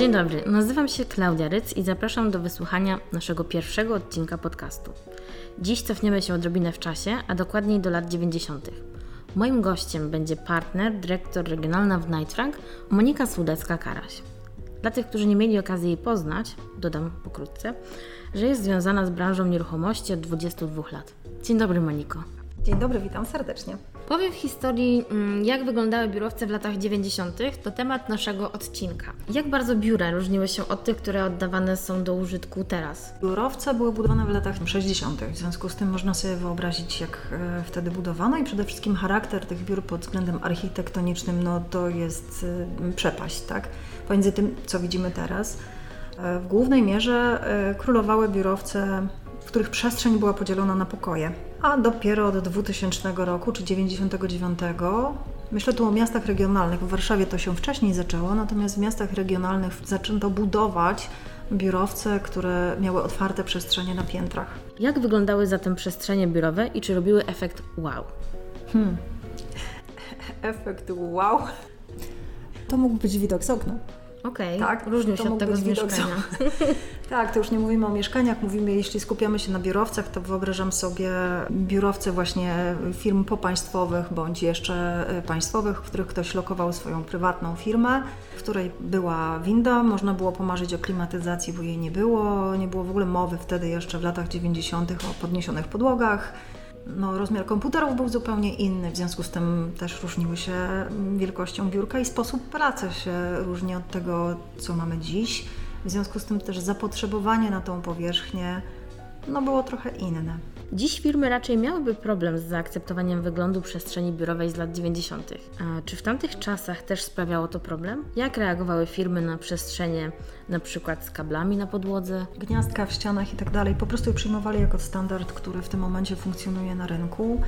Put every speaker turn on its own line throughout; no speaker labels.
Dzień dobry, nazywam się Klaudia Ryc i zapraszam do wysłuchania naszego pierwszego odcinka podcastu. Dziś cofniemy się odrobinę w czasie, a dokładniej do lat 90. Moim gościem będzie partner, dyrektor regionalna w Nightrank, Monika Sudecka-Karaś. Dla tych, którzy nie mieli okazji jej poznać, dodam pokrótce, że jest związana z branżą nieruchomości od 22 lat. Dzień dobry Moniko.
Dzień dobry, witam serdecznie.
Powiem w historii, mm, jak wyglądały biurowce w latach 90. to temat naszego odcinka. Jak bardzo biura różniły się od tych, które oddawane są do użytku teraz?
Biurowce były budowane w latach 60., w związku z tym można sobie wyobrazić, jak e, wtedy budowano i przede wszystkim charakter tych biur pod względem architektonicznym, no to jest e, przepaść, tak? Pomiędzy tym, co widzimy teraz. E, w głównej mierze królowały biurowce których przestrzeń była podzielona na pokoje. A dopiero od 2000 roku czy 99 Myślę tu o miastach regionalnych. W Warszawie to się wcześniej zaczęło, natomiast w miastach regionalnych zaczęto budować biurowce, które miały otwarte przestrzenie na piętrach.
Jak wyglądały zatem przestrzenie biurowe i czy robiły efekt wow? Hmm.
Efekt wow. To mógł być widok z okna.
Okej, okay. tak, różnił się od tego z mieszkania.
tak, to już nie mówimy o mieszkaniach, mówimy, jeśli skupiamy się na biurowcach, to wyobrażam sobie biurowce właśnie firm popaństwowych bądź jeszcze e, państwowych, w których ktoś lokował swoją prywatną firmę, w której była winda, można było pomarzyć o klimatyzacji, bo jej nie było, nie było w ogóle mowy wtedy jeszcze w latach 90. o podniesionych podłogach no, rozmiar komputerów był zupełnie inny, w związku z tym też różniły się wielkością biurka i sposób pracy się różni od tego, co mamy dziś. W związku z tym też zapotrzebowanie na tą powierzchnię no, było trochę inne.
Dziś firmy raczej miałyby problem z zaakceptowaniem wyglądu przestrzeni biurowej z lat 90. A czy w tamtych czasach też sprawiało to problem? Jak reagowały firmy na przestrzenie na przykład z kablami na podłodze?
Gniazdka w ścianach i tak dalej. Po prostu je przyjmowali jako standard, który w tym momencie funkcjonuje na rynku.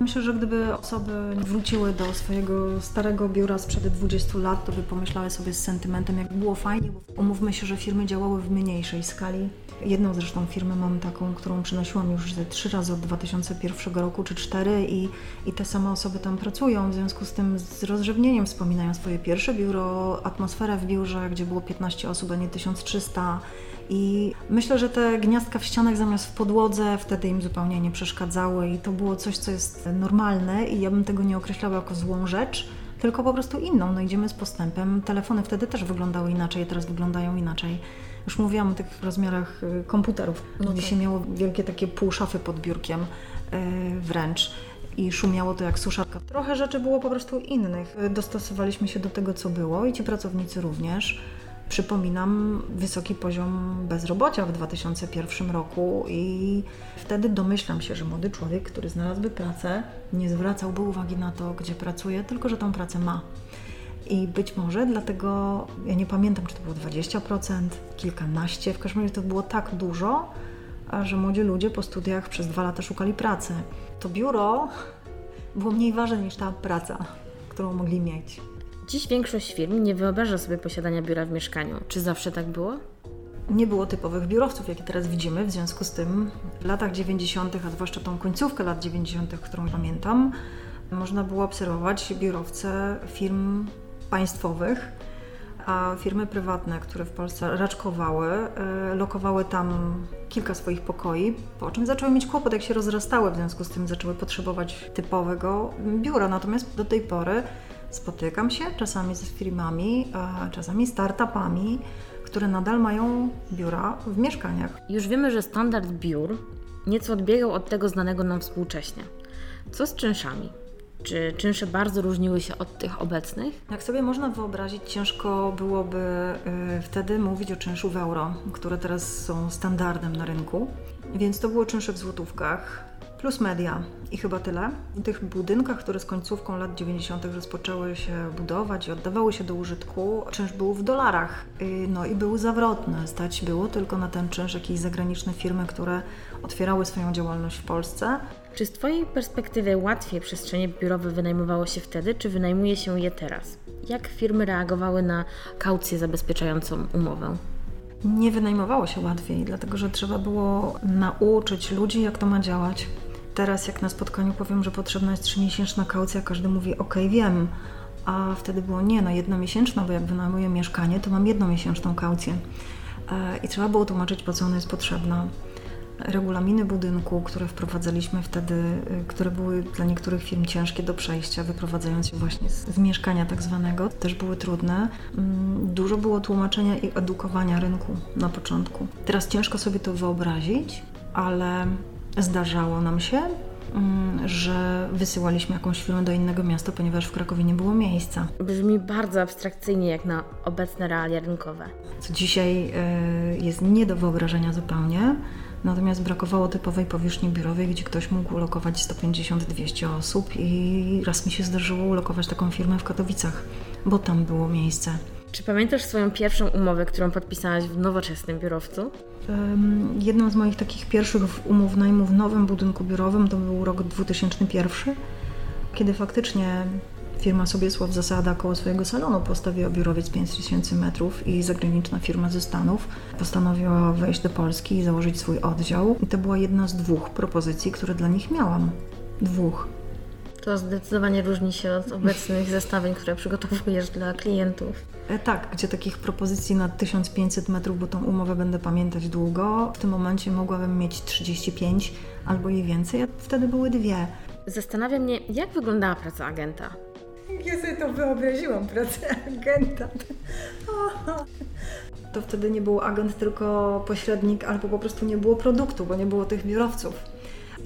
Myślę, że gdyby osoby wróciły do swojego starego biura sprzed 20 lat, to by pomyślały sobie z sentymentem, jak było fajnie, bo umówmy się, że firmy działały w mniejszej skali. Jedną zresztą firmę mam taką, którą przynosiłam już ze trzy razy od 2001 roku czy cztery i, i te same osoby tam pracują. W związku z tym z rozrzewnieniem wspominają swoje pierwsze biuro, atmosferę w biurze, gdzie było 15 osób, a nie 1300 i myślę, że te gniazdka w ścianach zamiast w podłodze wtedy im zupełnie nie przeszkadzały i to było coś, co jest normalne i ja bym tego nie określała jako złą rzecz, tylko po prostu inną. No idziemy z postępem. Telefony wtedy też wyglądały inaczej, teraz wyglądają inaczej. Już mówiłam o tych rozmiarach y, komputerów, no gdzie tak. się miało wielkie takie pół szafy pod biurkiem yy, wręcz i szumiało to jak suszarka. Trochę rzeczy było po prostu innych. Dostosowaliśmy się do tego, co było i ci pracownicy również. Przypominam wysoki poziom bezrobocia w 2001 roku i wtedy domyślam się, że młody człowiek, który znalazłby pracę, nie zwracałby uwagi na to, gdzie pracuje, tylko że tą pracę ma. I być może dlatego, ja nie pamiętam, czy to było 20%, kilkanaście, w każdym razie to było tak dużo, że młodzi ludzie po studiach przez dwa lata szukali pracy. To biuro było mniej ważne niż ta praca, którą mogli mieć.
Dziś większość firm nie wyobraża sobie posiadania biura w mieszkaniu. Czy zawsze tak było?
Nie było typowych biurowców, jakie teraz widzimy, w związku z tym w latach 90., a zwłaszcza tą końcówkę lat 90., którą pamiętam, można było obserwować biurowce firm państwowych, a firmy prywatne, które w Polsce raczkowały, e, lokowały tam kilka swoich pokoi, po czym zaczęły mieć kłopot, jak się rozrastały, w związku z tym zaczęły potrzebować typowego biura. Natomiast do tej pory Spotykam się czasami z firmami, czasami startupami, które nadal mają biura w mieszkaniach.
Już wiemy, że standard biur nieco odbiegał od tego znanego nam współcześnie. Co z czynszami? Czy czynsze bardzo różniły się od tych obecnych?
Jak sobie można wyobrazić, ciężko byłoby y, wtedy mówić o czynszu w euro, które teraz są standardem na rynku. Więc to było czynsze w złotówkach plus media i chyba tyle. W tych budynkach, które z końcówką lat 90. rozpoczęły się budować i oddawały się do użytku, czynsz był w dolarach, y, no i był zawrotny. Stać było tylko na ten czynsz jakieś zagraniczne firmy, które otwierały swoją działalność w Polsce.
Czy z Twojej perspektywy łatwiej przestrzenie biurowe wynajmowało się wtedy, czy wynajmuje się je teraz? Jak firmy reagowały na kaucję zabezpieczającą umowę?
Nie wynajmowało się łatwiej, dlatego że trzeba było nauczyć ludzi, jak to ma działać teraz jak na spotkaniu powiem, że potrzebna jest trzymiesięczna kaucja, każdy mówi ok, wiem, a wtedy było nie, no jednomiesięczna, bo jak wynajmuję mieszkanie, to mam jednomiesięczną kaucję. E, I trzeba było tłumaczyć, po co ona jest potrzebna. Regulaminy budynku, które wprowadzaliśmy wtedy, y, które były dla niektórych firm ciężkie do przejścia, wyprowadzając się właśnie z, z mieszkania tak zwanego, też były trudne. Mm, dużo było tłumaczenia i edukowania rynku na początku. Teraz ciężko sobie to wyobrazić, ale zdarzało nam się, mm, że wysyłaliśmy jakąś firmę do innego miasta, ponieważ w Krakowie nie było miejsca.
Brzmi bardzo abstrakcyjnie jak na obecne realia rynkowe.
Co dzisiaj y, jest nie do wyobrażenia zupełnie. Natomiast brakowało typowej powierzchni biurowej, gdzie ktoś mógł ulokować 150-200 osób i raz mi się zdarzyło ulokować taką firmę w Katowicach, bo tam było miejsce.
Czy pamiętasz swoją pierwszą umowę, którą podpisałaś w nowoczesnym biurowcu?
Jedną z moich takich pierwszych umów najmu w nowym budynku biurowym to był rok 2001, kiedy faktycznie firma Sobiesław Zasada koło swojego salonu postawiła biurowiec 5000 metrów i zagraniczna firma ze Stanów postanowiła wejść do Polski i założyć swój oddział. I to była jedna z dwóch propozycji, które dla nich miałam. Dwóch.
To zdecydowanie różni się od obecnych zestawień, które przygotowujesz dla klientów.
E, tak, gdzie takich propozycji na 1500 metrów, bo tą umowę będę pamiętać długo, w tym momencie mogłabym mieć 35 albo i więcej, a wtedy były dwie.
Zastanawia mnie, jak wyglądała praca agenta.
Ja sobie to wyobraziłam, pracę agenta. To wtedy nie był agent, tylko pośrednik, albo po prostu nie było produktu, bo nie było tych biurowców.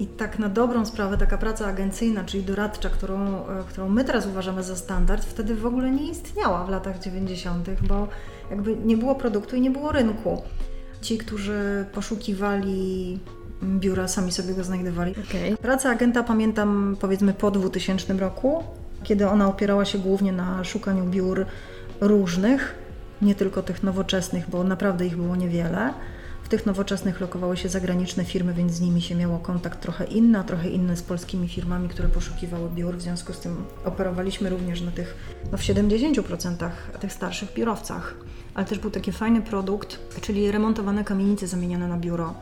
I tak na dobrą sprawę taka praca agencyjna, czyli doradcza, którą, e, którą my teraz uważamy za standard, wtedy w ogóle nie istniała w latach 90., bo jakby nie było produktu i nie było rynku. Ci, którzy poszukiwali biura, sami sobie go znajdowali.
Okay.
Praca agenta pamiętam powiedzmy po 2000 roku, kiedy ona opierała się głównie na szukaniu biur różnych, nie tylko tych nowoczesnych, bo naprawdę ich było niewiele. Tych nowoczesnych lokowały się zagraniczne firmy, więc z nimi się miało kontakt trochę inny, a trochę inny z polskimi firmami, które poszukiwały biur. W związku z tym operowaliśmy również na tych, no w 70% tych starszych biurowcach. Ale też był taki fajny produkt, czyli remontowane kamienice zamienione na biuro.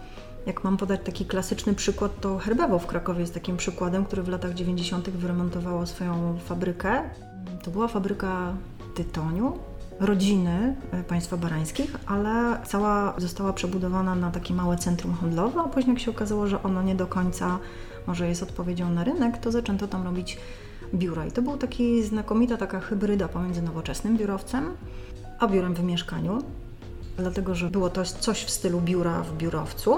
Jak mam podać taki klasyczny przykład, to Herbewo w Krakowie jest takim przykładem, który w latach 90. wyremontowało swoją fabrykę. To była fabryka tytoniu, rodziny e, państwa barańskich, ale cała została przebudowana na takie małe centrum handlowe, a później jak się okazało, że ono nie do końca może jest odpowiedzią na rynek, to zaczęto tam robić biura. I to był taki znakomita taka hybryda pomiędzy nowoczesnym biurowcem, a biurem w mieszkaniu, dlatego że było to coś w stylu biura w biurowcu,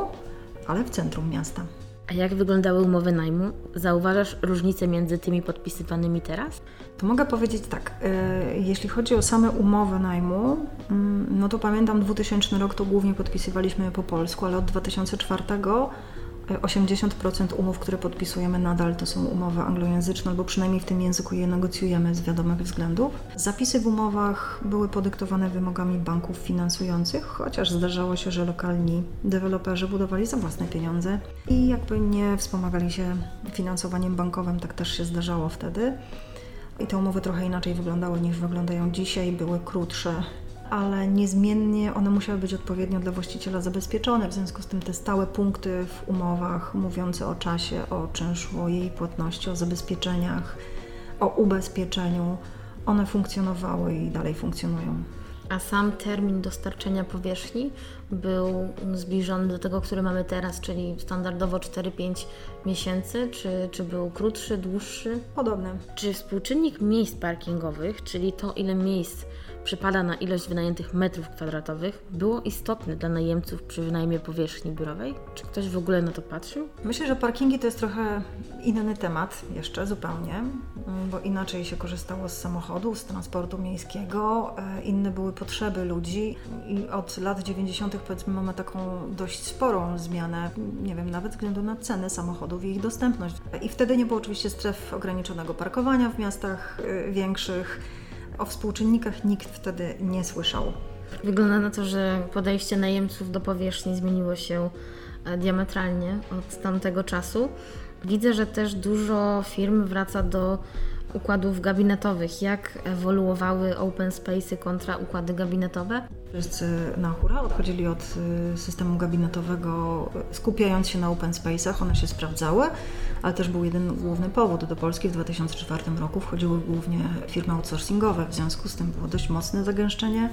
ale w centrum miasta.
A jak wyglądały umowy najmu? Zauważasz różnicę między tymi podpisywanymi teraz?
To mogę powiedzieć tak, e, jeśli chodzi o same umowy najmu, mm, no to pamiętam 2000 rok to głównie podpisywaliśmy po polsku, ale od 2004 80% umów, które podpisujemy nadal to są umowy anglojęzyczne, albo przynajmniej w tym języku je negocjujemy z wiadomych względów. Zapisy w umowach były podyktowane wymogami banków finansujących, chociaż zdarzało się, że lokalni deweloperzy budowali za własne pieniądze i jakby nie wspomagali się finansowaniem bankowym, tak też się zdarzało wtedy. I te umowy trochę inaczej wyglądały niż wyglądają dzisiaj, były krótsze, ale niezmiennie one musiały być odpowiednio dla właściciela zabezpieczone. W związku z tym te stałe punkty w umowach mówiące o czasie, o czynszu, o jej płatności, o zabezpieczeniach, o ubezpieczeniu, one funkcjonowały i dalej funkcjonują.
A sam termin dostarczenia powierzchni był zbliżony do tego, który mamy teraz, czyli standardowo 4-5 miesięcy, czy, czy był krótszy, dłuższy?
Podobny.
Czy współczynnik miejsc parkingowych, czyli to ile miejsc przypada na ilość wynajętych metrów kwadratowych, było istotne dla najemców przy wynajmie powierzchni biurowej? Czy ktoś w ogóle na to patrzył?
Myślę, że parkingi to jest trochę inny temat jeszcze zupełnie, bo inaczej się korzystało z samochodu, z transportu miejskiego, e, inne były potrzeby ludzi i od lat 90. powiedzmy mamy taką dość sporą zmianę, nie wiem, nawet względu na ceny samochodów i ich dostępność. I wtedy nie było oczywiście stref ograniczonego parkowania w miastach e, większych, o współczynnikach nikt wtedy nie słyszał.
Wygląda na to, że podejście najemców do powierzchni zmieniło się e, diametralnie od tamtego czasu. Widzę, że też dużo firm wraca do układów gabinetowych. Jak ewoluowały open space'y kontra układy gabinetowe?
Wszyscy na hura odchodzili od y, systemu gabinetowego, skupiając się na open space'ach. One się sprawdzały, ale też był jeden główny powód. Do Polski w 2004 roku wchodziły głównie firmy outsourcingowe, w związku z tym było dość mocne zagęszczenie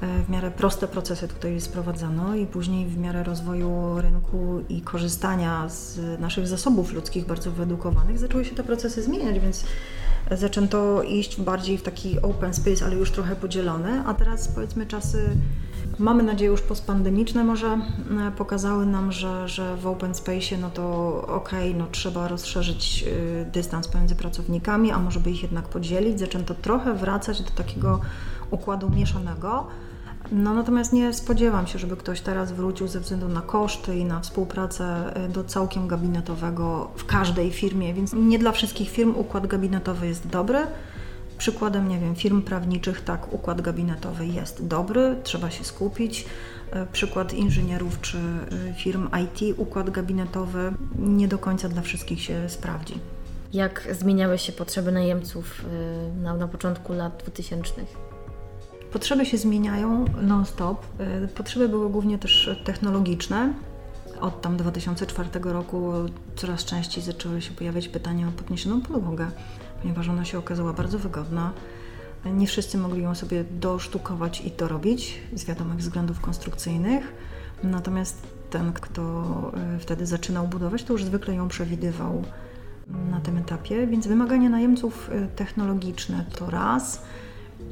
w miarę proste procesy tutaj sprowadzano i później w miarę rozwoju rynku i korzystania z naszych zasobów ludzkich bardzo wyedukowanych zaczęły się te procesy zmieniać, więc zaczęto iść bardziej w taki open space, ale już trochę podzielony, a teraz powiedzmy czasy mamy nadzieję już postpandemiczne może e, pokazały nam, że, że w open space no to okej, okay, no trzeba rozszerzyć e, dystans pomiędzy pracownikami, a może by ich jednak podzielić. Zaczęto trochę wracać do takiego układu mieszanego, no natomiast nie spodziewam się, żeby ktoś teraz wrócił ze względu na koszty i na współpracę y, do całkiem gabinetowego w każdej firmie, więc nie dla wszystkich firm układ gabinetowy jest dobry. Przykładem, nie wiem, firm prawniczych, tak, układ gabinetowy jest dobry, trzeba się skupić. Y, przykład inżynierów czy y, firm IT, układ gabinetowy nie do końca dla wszystkich się sprawdzi.
Jak zmieniały się potrzeby najemców na, na początku lat 2000?
Potrzeby się zmieniają non-stop. Y, potrzeby były głównie też technologiczne. Od tam 2004 roku coraz częściej zaczęły się pojawiać pytania o podniesioną podłogę, ponieważ ona się okazała bardzo wygodna. Nie wszyscy mogli ją sobie dosztukować i dorobić z wiadomych względów konstrukcyjnych. Natomiast ten, kto y, wtedy zaczynał budować, to już zwykle ją przewidywał na tym etapie, więc wymagania najemców y, technologiczne to raz –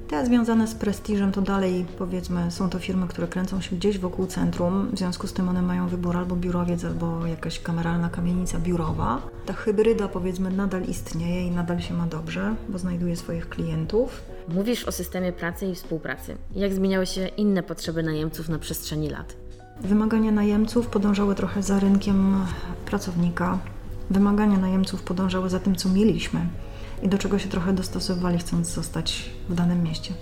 te związane z prestiżem to dalej powiedzmy są to firmy, które kręcą się gdzieś wokół centrum, w związku z tym one mają wybór albo biurowiec, albo jakaś kameralna kamienica biurowa. Ta hybryda powiedzmy nadal istnieje i nadal się ma dobrze, bo znajduje swoich klientów.
Mówisz o systemie pracy i współpracy. Jak zmieniały się inne potrzeby najemców na przestrzeni lat?
Wymagania najemców podążały trochę za rynkiem pracownika. Wymagania najemców podążały za tym, co mieliśmy i do czego się trochę dostosowywali, chcąc zostać w danym mieście.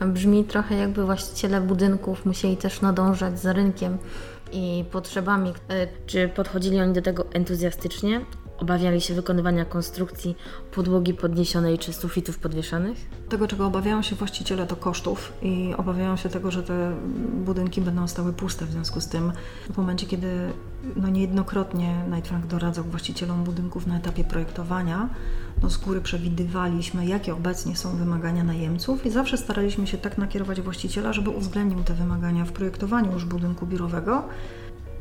Brzmi trochę jakby właściciele budynków musieli też nadążać za rynkiem i potrzebami. E, czy podchodzili oni do tego entuzjastycznie? Obawiali się wykonywania konstrukcji podłogi podniesionej czy sufitów podwieszanych?
Tego, czego obawiają się właściciele, to kosztów i obawiają się tego, że te budynki będą stały puste. W związku z tym, w momencie, kiedy no niejednokrotnie Night Frank doradzał właścicielom budynków na etapie projektowania, no z góry przewidywaliśmy, jakie obecnie są wymagania najemców i zawsze staraliśmy się tak nakierować właściciela, żeby uwzględnił te wymagania w projektowaniu już budynku biurowego,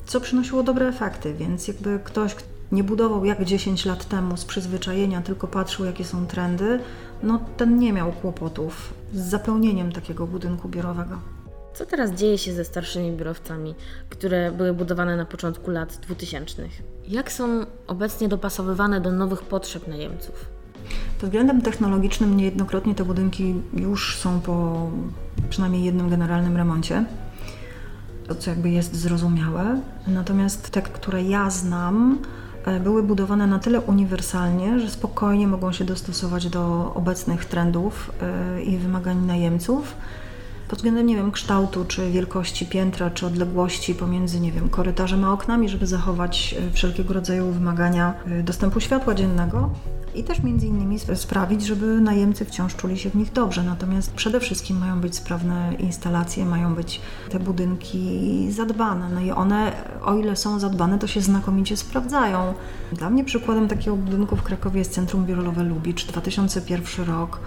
co przynosiło dobre efekty, więc jakby ktoś, nie budował jak 10 lat temu z przyzwyczajenia, tylko patrzył jakie są trendy, no ten nie miał kłopotów z zapełnieniem takiego budynku biurowego.
Co teraz dzieje się ze starszymi biurowcami, które były budowane na początku lat 2000? Jak są obecnie dopasowywane do nowych potrzeb najemców?
Pod względem technologicznym niejednokrotnie te budynki już są po przynajmniej jednym generalnym remoncie, co jakby jest zrozumiałe. Natomiast te, które ja znam, były budowane na tyle uniwersalnie, że spokojnie mogą się dostosować do obecnych trendów e, i wymagań najemców. Pod względem, nie wiem, kształtu, czy wielkości piętra, czy odległości pomiędzy, nie wiem, korytarzem a oknami, żeby zachować e, wszelkiego rodzaju wymagania dostępu światła dziennego i też między innymi sprawić, żeby najemcy wciąż czuli się w nich dobrze. Natomiast przede wszystkim mają być sprawne instalacje, mają być te budynki zadbane. No i one, o ile są zadbane, to się znakomicie sprawdzają. Dla mnie przykładem takiego budynku w Krakowie jest Centrum Biurolowe Lubicz, 2001 rok.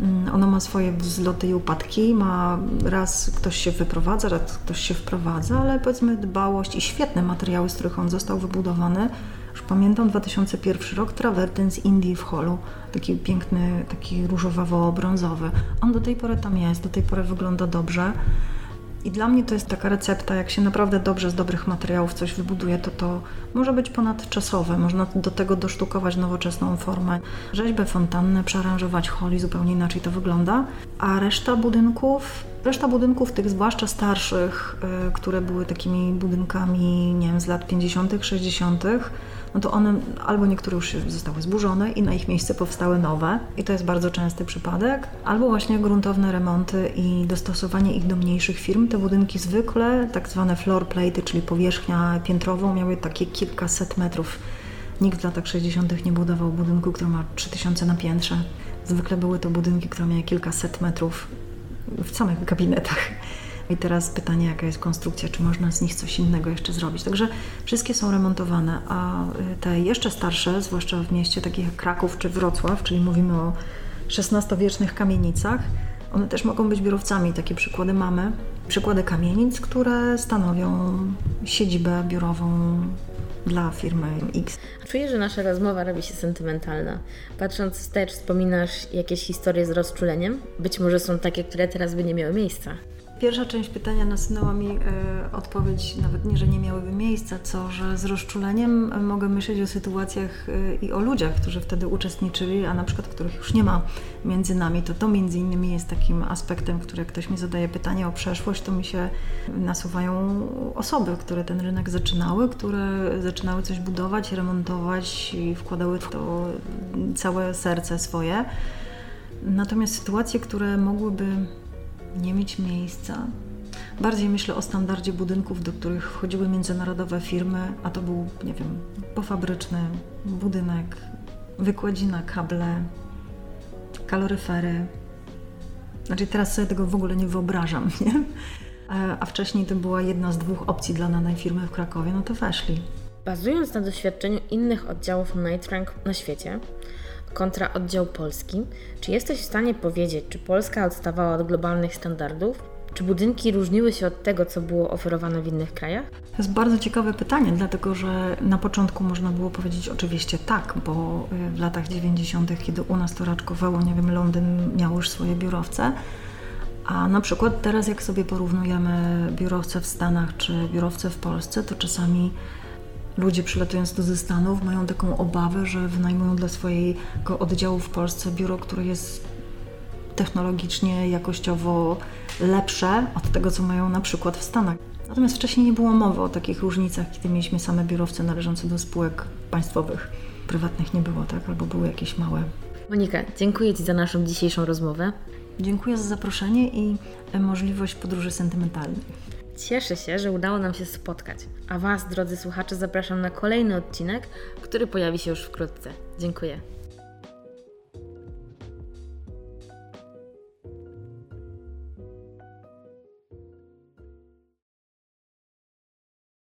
Mm, ono ma swoje wzloty i upadki, ma raz ktoś się wyprowadza, raz ktoś się wprowadza, ale powiedzmy dbałość i świetne materiały, z których on został wybudowany, już pamiętam 2001 rok, trawertyn z Indii w holu, taki piękny, taki różowawo-brązowy. On do tej pory tam jest, do tej pory wygląda dobrze. I dla mnie to jest taka recepta, jak się naprawdę dobrze z dobrych materiałów coś wybuduje, to to może być ponadczasowe. Można do tego dosztukować nowoczesną formę. Rzeźbę, fontannę, przearanżować holi, zupełnie inaczej to wygląda. A reszta budynków, reszta budynków tych zwłaszcza starszych, y, które były takimi budynkami, nie wiem, z lat 50., 60., no to one albo niektóre już zostały zburzone i na ich miejsce powstały nowe i to jest bardzo częsty przypadek, albo właśnie gruntowne remonty i dostosowanie ich do mniejszych firm. Te budynki zwykle, tak zwane floor plate, czyli powierzchnia piętrową, miały takie kilkaset metrów Nikt w latach 60. nie budował budynku, który ma 3000 na piętrze. Zwykle były to budynki, które miały kilkaset metrów w samych gabinetach. I teraz pytanie, jaka jest konstrukcja, czy można z nich coś innego jeszcze zrobić. Także wszystkie są remontowane, a y, te jeszcze starsze, zwłaszcza w mieście takich jak Kraków czy Wrocław, czyli mówimy o XVI-wiecznych kamienicach, one też mogą być biurowcami. Takie przykłady mamy. Przykłady kamienic, które stanowią siedzibę biurową dla firmy X.
Czuję, że nasza rozmowa robi się sentymentalna. Patrząc wstecz, wspominasz jakieś historie z rozczuleniem? Być może są takie, które teraz by nie miały miejsca.
Pierwsza część pytania nasunęła mi e, odpowiedź, nawet nie, że nie miałyby miejsca, co, że z rozczuleniem mogę myśleć o sytuacjach e, i o ludziach, którzy wtedy uczestniczyli, a na przykład których już nie ma między nami. To to między innymi jest takim aspektem, który jak ktoś mi zadaje pytanie o przeszłość, to mi się nasuwają osoby, które ten rynek zaczynały, które zaczynały coś budować, remontować i wkładały w to całe serce swoje. Natomiast sytuacje, które mogłyby nie mieć miejsca. Bardziej myślę o standardzie budynków, do których wchodziły międzynarodowe firmy, a to był, nie wiem, pofabryczny budynek, wykładzina, kable, kaloryfery. Znaczy teraz sobie tego w ogóle nie wyobrażam, nie? A wcześniej to była jedna z dwóch opcji dla danej firmy w Krakowie, no to weszli.
Bazując na doświadczeniu innych oddziałów Nightrank na świecie, kontra oddział polski. Czy jesteś w stanie powiedzieć, czy Polska odstawała od globalnych standardów? Czy budynki różniły się od tego, co było oferowane w innych krajach?
To jest bardzo ciekawe pytanie, dlatego że na początku można było powiedzieć oczywiście tak, bo y, w latach 90., kiedy u nas to raczkowało, nie wiem, Londyn miał już swoje biurowce, a na przykład teraz, jak sobie porównujemy biurowce w Stanach czy biurowce w Polsce, to czasami ludzie przylatując do ze Stanów mają taką obawę, że wynajmują dla swojego oddziału w Polsce biuro, które jest technologicznie, jakościowo lepsze od tego, co mają na przykład w Stanach. Natomiast wcześniej nie było mowy o takich różnicach, kiedy mieliśmy same biurowce należące do spółek państwowych. Prywatnych nie było, tak? Albo były jakieś małe.
Monika, dziękuję Ci za naszą dzisiejszą rozmowę.
Dziękuję za zaproszenie i możliwość podróży sentymentalnej.
Cieszę się, że udało nam się spotkać. A Was, drodzy słuchacze, zapraszam na kolejny odcinek, który pojawi się już wkrótce. Dziękuję.